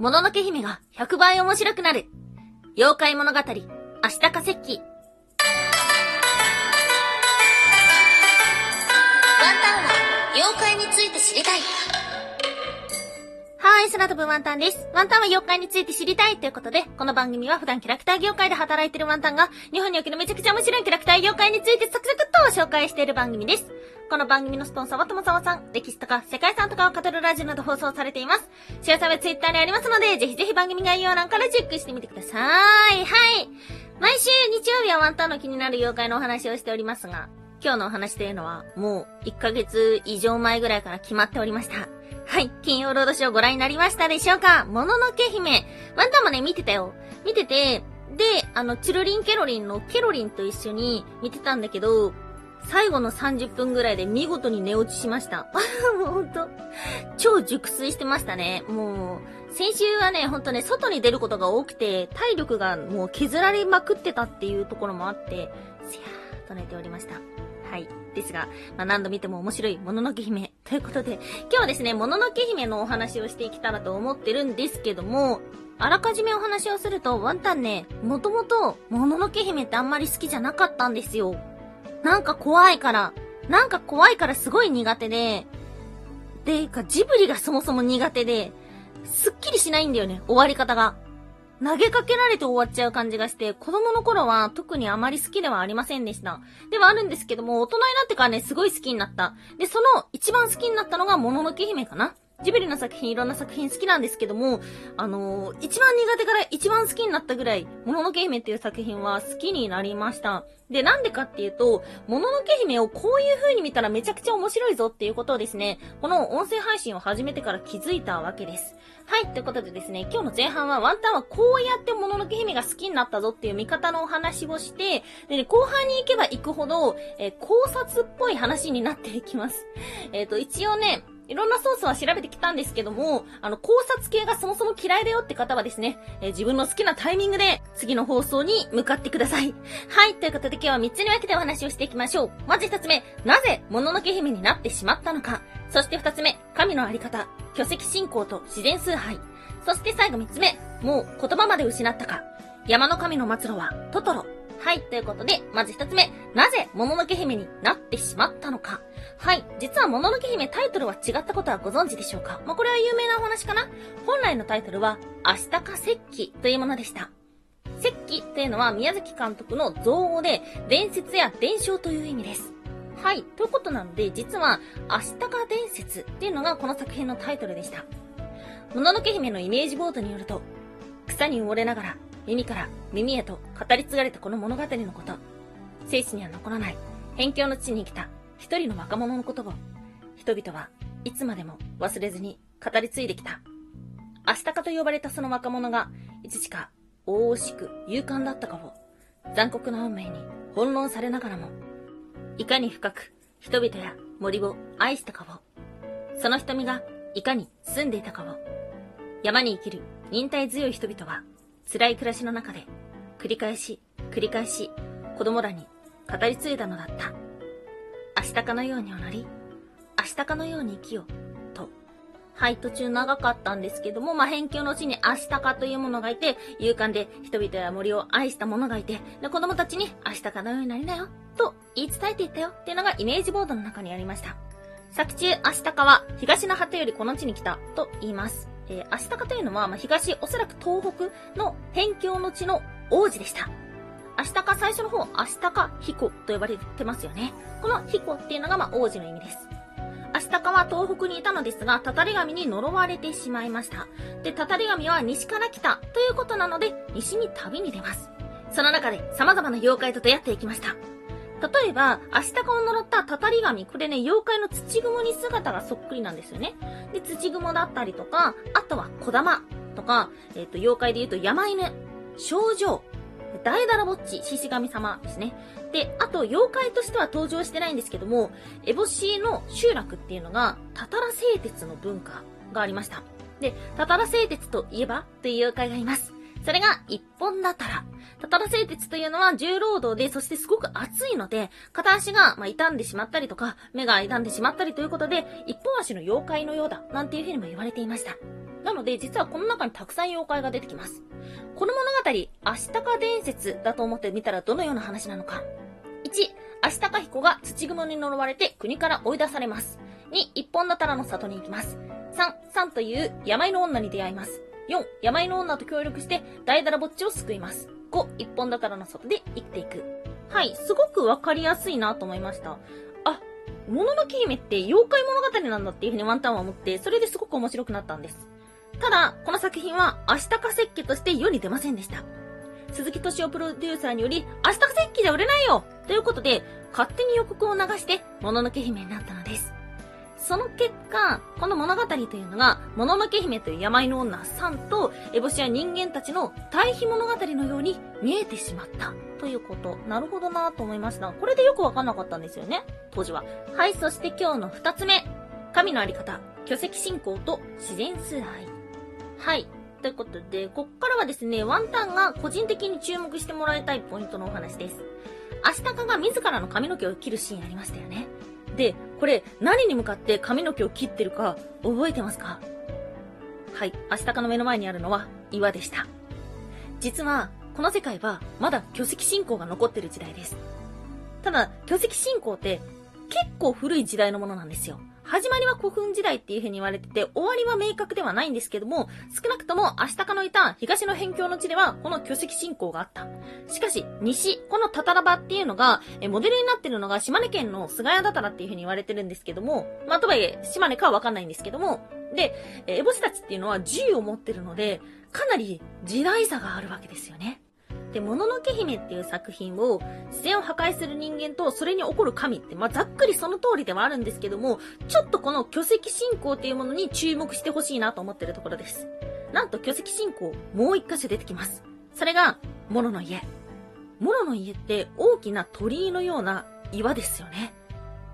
もののけ姫が100倍面白くなる。妖怪物語、明日か石器。ワンタンは妖怪について知りたい。はい、空飛ぶワンタンです。ワンタンは妖怪について知りたいということで、この番組は普段キャラクター業界で働いてるワンタンが、日本におけるめちゃくちゃ面白いキャラクター業界についてサクサクっと紹介している番組です。この番組のスポンサーはともさん、歴史とか世界遺産とかを語るラジオなど放送されています。シェアサーはツイッターにありますので、ぜひぜひ番組概要欄からチェックしてみてください。はい。毎週日曜日はワンタンの気になる妖怪のお話をしておりますが、今日のお話というのは、もう1ヶ月以上前ぐらいから決まっておりました。はい。金曜ロードショーご覧になりましたでしょうか？もののけ姫。ワンタンもね、見てたよ。見てて、で、あの、チュルリンケロリンのケロリンと一緒に見てたんだけど、最後の30分ぐらいで見事に寝落ちしました。もうほんと、超熟睡してましたね。もう、先週はね、ほんとね、外に出ることが多くて、体力がもう削られまくってたっていうところもあって、すやーと寝ておりました。はい。ですが、まあ、何度見ても面白いもののけ姫。ということで、今日はですね、もののけ姫のお話をしていけたらと思ってるんですけども、あらかじめお話をすると、ワンタンね、もともと、もののけ姫ってあんまり好きじゃなかったんですよ。なんか怖いから、なんか怖いからすごい苦手で、で、か、ジブリがそもそも苦手で、すっきりしないんだよね、終わり方が。投げかけられて終わっちゃう感じがして、子供の頃は特にあまり好きではありませんでした。ではあるんですけども、大人になってからね、すごい好きになった。で、その一番好きになったのが、もののけ姫かな。ジブリの作品、いろんな作品好きなんですけども、あのー一番苦手から一番好きになったぐらい、もののけ姫っていう作品は好きになりました。で、なんでかっていうと、もののけ姫をこういう風に見たらめちゃくちゃ面白いぞっていうことをですね、この音声配信を始めてから気づいたわけです。はい、ということでですね、今日の前半はワンタンはこうやってもののけ姫が好きになったぞっていう見方のお話をして、でね、後半に行けば行くほど、えー考察っぽい話になっていきます。えっ、と、一応ね、いろんなソースは調べてきたんですけども、あの、考察系がそもそも嫌いだよって方はですね、えー自分の好きなタイミングで次の放送に向かってください。はい、ということで今日は3つに分けてお話をしていきましょう。まず1つ目、なぜもののけ姫になってしまったのか。そして2つ目、神のあり方、巨石信仰と自然崇拝。そして最後3つ目、もう言葉まで失ったか。山の神の末路はトトロ。はい、ということで、まず一つ目、なぜ、もののけ姫になってしまったのか。はい、実はもののけ姫タイトルは違ったことはご存知でしょうかまあ、これは有名なお話かな本来のタイトルは、明日か石器というものでした。石器というのは宮崎監督の造語で、伝説や伝承という意味です。はい、ということなので、実は、明日か伝説っていうのがこの作品のタイトルでした。もののけ姫のイメージボードによると、草に埋もれながら耳から耳へと語り継がれたこの物語のこと。生死には残らない辺境の地に来た一人の若者のことを、人々はいつまでも忘れずに語り継いできた。明日かと呼ばれたその若者が、いつしか大々しく勇敢だったかを、残酷な運命に翻弄されながらも、いかに深く人々や森を愛したかを、その瞳がいかに住んでいたかを、山に生きる忍耐強い人々は、辛い暮らしの中で、繰り返し、繰り返し、子供らに語り継いだのだった。明日かのように踊り、明日かのように生きよ、と。はい、途中長かったんですけども、まあ、辺境の地に明日かというものがいて、勇敢で人々や森を愛した者がいて、で、子供たちに明日かのようになりなよ、と言い伝えていったよっていうのがイメージボードの中にありました。作中、明日かは、東の果てよりこの地に来た、と言います。えー、明日かというのは、まあ、東、おそらく東北の辺境の地の王子でした。明日か最初の方、明日か彦と呼ばれてますよね。この彦っていうのが、まあ、王子の意味です。明日かは東北にいたのですが、たたり神に呪われてしまいました。で、たたり神は西から来たということなので、西に旅に出ます。その中で様々な妖怪と出会っていきました。例えば、明日かを呪ったたたり神、これね、妖怪の土雲に姿がそっくりなんですよね。で、土雲だったりとか、あとは小玉とか、えっ、と、妖怪で言うと山犬、症状、大だらぼっち、獅子神様ですね。で、あと、妖怪としては登場してないんですけども、烏帽子の集落っていうのが、たたら製鉄の文化がありました。で、たたら製鉄といえば、という妖怪がいます。それが、一本だったら。たたら製鉄というのは重労働で、そしてすごく熱いので、片足が、まあ、傷んでしまったりとか、目が傷んでしまったりということで、一本足の妖怪のようだ、なんていうふうにも言われていました。なので、実はこの中にたくさん妖怪が出てきます。この物語、アシタカ伝説だと思ってみたらどのような話なのか。1、アシタカ彦が土雲に呪われて国から追い出されます。2、一本だたらの里に行きます。3、3という病の女に出会います。4、病の女と協力して大だらぼっちを救います。5、一本だたらの里で生きていく。はい、すごくわかりやすいなと思いました。あ、もののけ姫って妖怪物語なんだっていうふうにワンタンは思って、それですごく面白くなったんです。ただ、この作品は、アシタカ石器として世に出ませんでした。鈴木敏夫プロデューサーにより、アシタカ石器じゃ売れないよということで、勝手に予告を流して、もののけ姫になったのです。その結果、この物語というのが、もののけ姫という病の女さんと、エボシや人間たちの対比物語のように見えてしまった。ということ。なるほどなと思いました。これでよくわかんなかったんですよね。当時は。はい、そして今日の二つ目。神のあり方。巨石信仰と自然崇拝。はい。ということで、こっからはですね、ワンタンが個人的に注目してもらいたいポイントのお話です。アシタカが自らの髪の毛を切るシーンありましたよね。で、これ、何に向かって髪の毛を切ってるか、覚えてますか？はい、アシタカの目の前にあるのは、岩でした。実は、この世界は、まだ巨石信仰が残ってる時代です。ただ、巨石信仰って、結構古い時代のものなんですよ。始まりは古墳時代っていう風に言われてて、終わりは明確ではないんですけども、少なくともアシタカのいた東の辺境の地では、この巨石信仰があった。しかし、西、このタタラバっていうのが、えモデルになってるのが島根県の菅谷だたらっていう風に言われてるんですけども、まあ、とはいえ、島根かはわかんないんですけども、で、えエボシたちっていうのは銃を持ってるので、かなり時代差があるわけですよね。で、もののけ姫っていう作品を、自然を破壊する人間とそれに起こる神って、まあ、ざっくりその通りではあるんですけども、ちょっとこの巨石信仰っていうものに注目してほしいなと思ってるところです。なんと巨石信仰、もう一箇所出てきます。それが、モロの家。モロの家って大きな鳥居のような岩ですよね。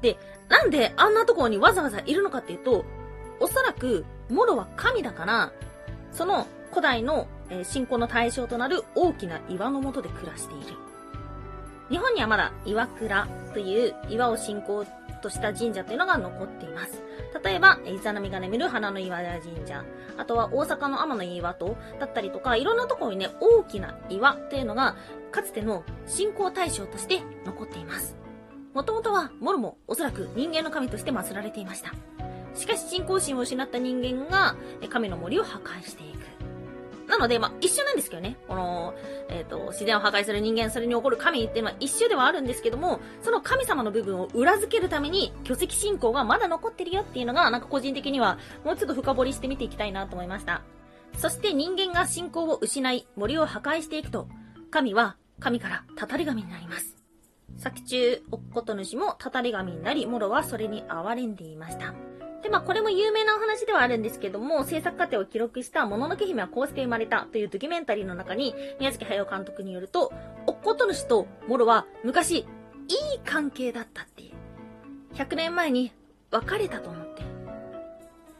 で、なんであんなところにわざわざいるのかっていうと、おそらく、モロは神だから、その古代のえー信仰の対象となる大きな岩の下で暮らしている。日本にはまだ岩倉という岩を信仰とした神社というのが残っています。例えば、イザナミが眠る花の岩屋神社、あとは大阪の天の岩戸だったりとか、いろんなところにね、大きな岩というのが、かつての信仰対象として残っています。もともとは、モルもおそらく人間の神として祀られていました。しかし信仰心を失った人間が、神の森を破壊していく。なので、まあ、一緒なんですけどね。この、えっ、と、自然を破壊する人間、それに起こる神っていうのは一緒ではあるんですけども、その神様の部分を裏付けるために、巨石信仰がまだ残ってるよっていうのが、なんか個人的には、もうちょっと深掘りして見ていきたいなと思いました。そして人間が信仰を失い、森を破壊していくと、神は、神からたたり神になります。作中、おっこと主もたたり神になり、モロはそれに哀れんでいました。で、まあ、これも有名なお話ではあるんですけども、制作過程を記録したもののけ姫はこうして生まれたというドキュメンタリーの中に、宮崎駿監督によると、おっこと主とモロは昔、いい関係だったっていう。100年前に別れたと思って。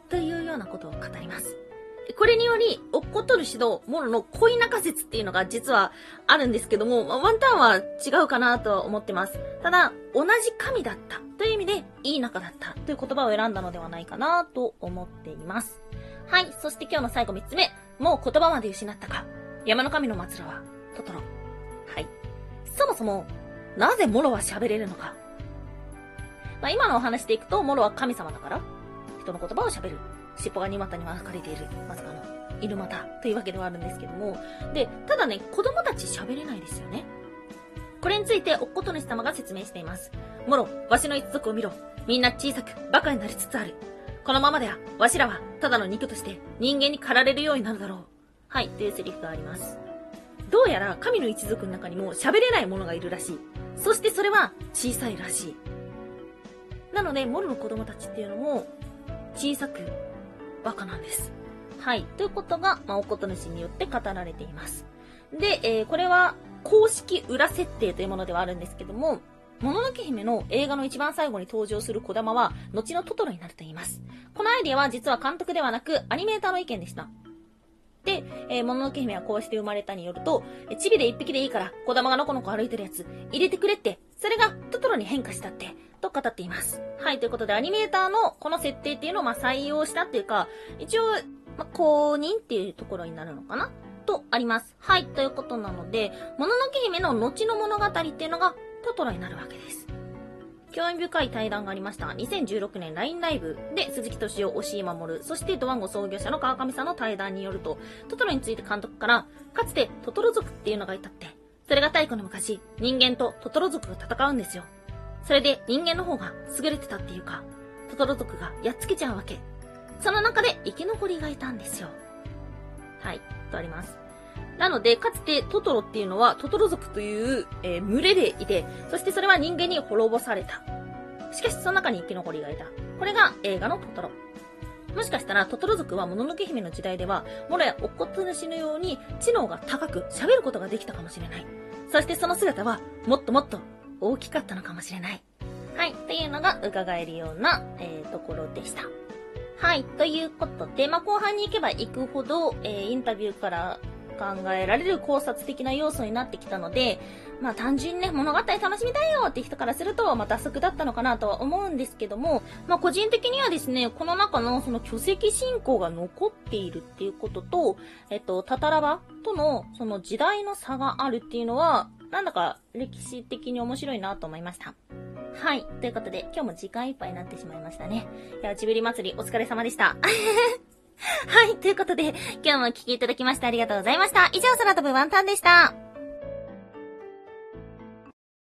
というようなことを語ります。これにより、おっこと主とモロの恋仲説っていうのが実はあるんですけども、まワンタンは違うかなとは思ってます。ただ、同じ神だったという意味で、いい仲だったという言葉を選んだのではないかなと思っています。はい、そして今日の最後3つ目。もう言葉まで失ったか。山の神の末路は、トトロ。はい。そもそも、なぜモロは喋れるのか。まあ、今のお話でいくと、モロは神様だから、人の言葉を喋る。尻尾が2股に分かれている。まさかの、犬股というわけではあるんですけども。で、ただね、子供たち喋れないですよね。これについて、おっこと主様が説明しています。モロ、わしの一族を見ろ。みんな小さく、馬鹿になりつつある。このままでは、わしらは、ただの肉として、人間に駆られるようになるだろう。はい、というセリフがあります。どうやら、神の一族の中にも喋れない者がいるらしい。そしてそれは、小さいらしい。なので、モロの子供たちっていうのも、小さく、バカなんです。はい。ということが、まあ、おこと主によって語られています。で、えーこれは、公式裏設定というものではあるんですけども、もののけ姫の映画の一番最後に登場する小玉は、後のトトロになると言います。このアイディアは実は監督ではなく、アニメーターの意見でした。で、えー、もののけ姫はこうして生まれたによると、チビで一匹でいいから、小玉がのこのこ歩いてるやつ、入れてくれって、それがトトロに変化したって、と語っています。はい、ということで、アニメーターのこの設定っていうのをま採用したっていうか、一応、ま、公認っていうところになるのかな？とあります。はい、ということなので、もののけ姫の後の物語っていうのがトトロになるわけです。興味深い対談がありました。2016年 LINE ライブで鈴木敏夫を、押井守、そしてドワンゴ創業者の川上さんの対談によると、トトロについて監督から、かつてトトロ族っていうのがいたって、それが太古の昔、人間とトトロ族が戦うんですよ。それで人間の方が優れてたっていうか、トトロ族がやっつけちゃうわけ。その中で生き残りがいたんですよ。はい、とあります。なので、かつてトトロっていうのはトトロ族という、えー群れでいて、そしてそれは人間に滅ぼされた。しかしその中に生き残りがいた。これが映画のトトロ。もしかしたらトトロ族はもののけ姫の時代では、もろやお骨主のように知能が高く喋ることができたかもしれない。そしてその姿はもっともっと大きかったのかもしれない。はい、というのが伺えるような、えーところでした。はい、ということで、まあ、後半に行けば行くほど、えーインタビューから考えられる考察的な要素になってきたので、まあ単純にね、物語楽しみたいよって人からすると、まあ脱足だったのかなとは思うんですけども、まあ個人的にはですね、この中のその巨石信仰が残っているっていうことと、えっと、タタラバとのその時代の差があるっていうのは、なんだか歴史的に面白いなと思いました。はい。ということで、今日も時間いっぱいになってしまいましたね。いや、ジブリ祭りお疲れ様でした。はい。ということで、今日もお聴きいただきましてありがとうございました。以上、空飛ぶワンタンでした。